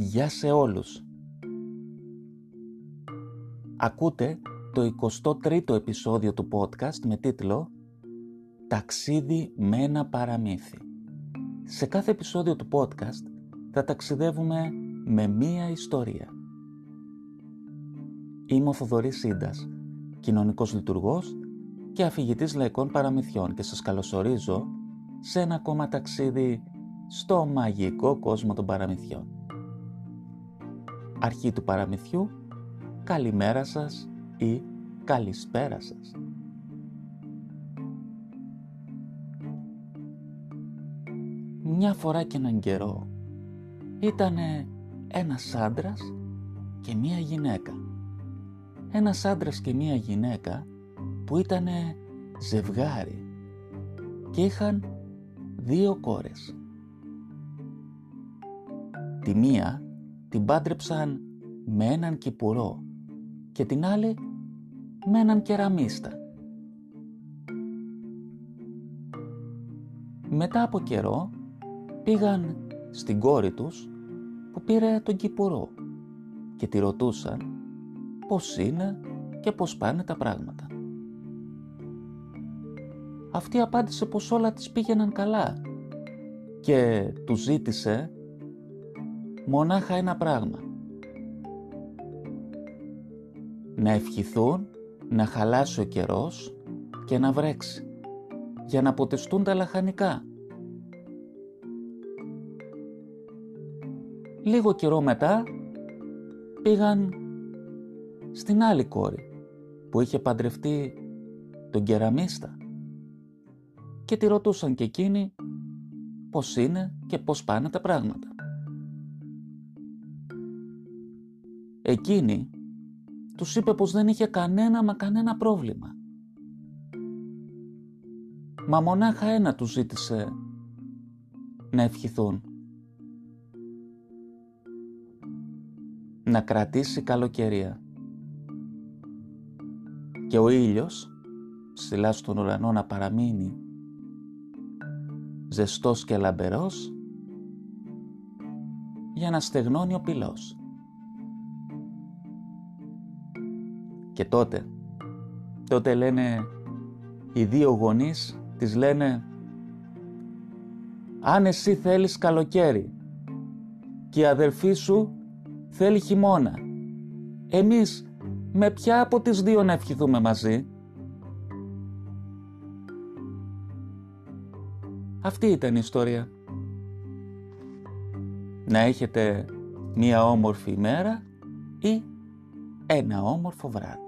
Γεια σε όλους. Ακούτε το 23ο επεισόδιο του podcast με τίτλο «Ταξίδι με ένα παραμύθι». Σε κάθε επεισόδιο του podcast θα ταξιδεύουμε με μία ιστορία. Είμαι ο Θοδωρής Σίντας, κοινωνικός λειτουργός και αφηγητής λαϊκών παραμυθιών και σας καλωσορίζω σε ένα ακόμα ταξίδι στο μαγικό κόσμο των παραμυθιών. Αρχή του παραμυθιού, καλημέρα σας ή καλησπέρα σας. Μια φορά και έναν καιρό ήτανε ένας άντρας και μία γυναίκα. Ένας άντρας και μία γυναίκα που ήτανε ζευγάρι και είχαν δύο κόρες. Τη μία την πάντρεψαν με έναν κυπουρό και την άλλη με έναν κεραμίστα. Μετά από καιρό πήγαν στην κόρη τους που πήρε τον κυπουρό και τη ρωτούσαν πώς είναι και πώς πάνε τα πράγματα. Αυτή απάντησε πως όλα της πήγαιναν καλά και του ζήτησε μονάχα ένα πράγμα. Να ευχηθούν να χαλάσει ο καιρός και να βρέξει για να ποτιστούν τα λαχανικά. Λίγο καιρό μετά πήγαν στην άλλη κόρη που είχε παντρευτεί τον κεραμίστα και τη ρωτούσαν και εκείνοι πώς είναι και πώς πάνε τα πράγματα. Εκείνη τους είπε πως δεν είχε κανένα μα κανένα πρόβλημα. Μα μονάχα ένα τους ζήτησε να ευχηθούν. Να κρατήσει καλοκαιρία. Και ο ήλιος ψηλά στον ουρανό να παραμείνει ζεστός και λαμπερός για να στεγνώνει ο πυλός. Και τότε, τότε λένε οι δύο γονείς, της λένε «Αν εσύ θέλεις καλοκαίρι και η αδερφή σου θέλει χειμώνα, εμείς με ποια από τις δύο να ευχηθούμε μαζί» Αυτή ήταν η ιστορία. Να έχετε μία όμορφη ημέρα ή ένα όμορφο βράδυ.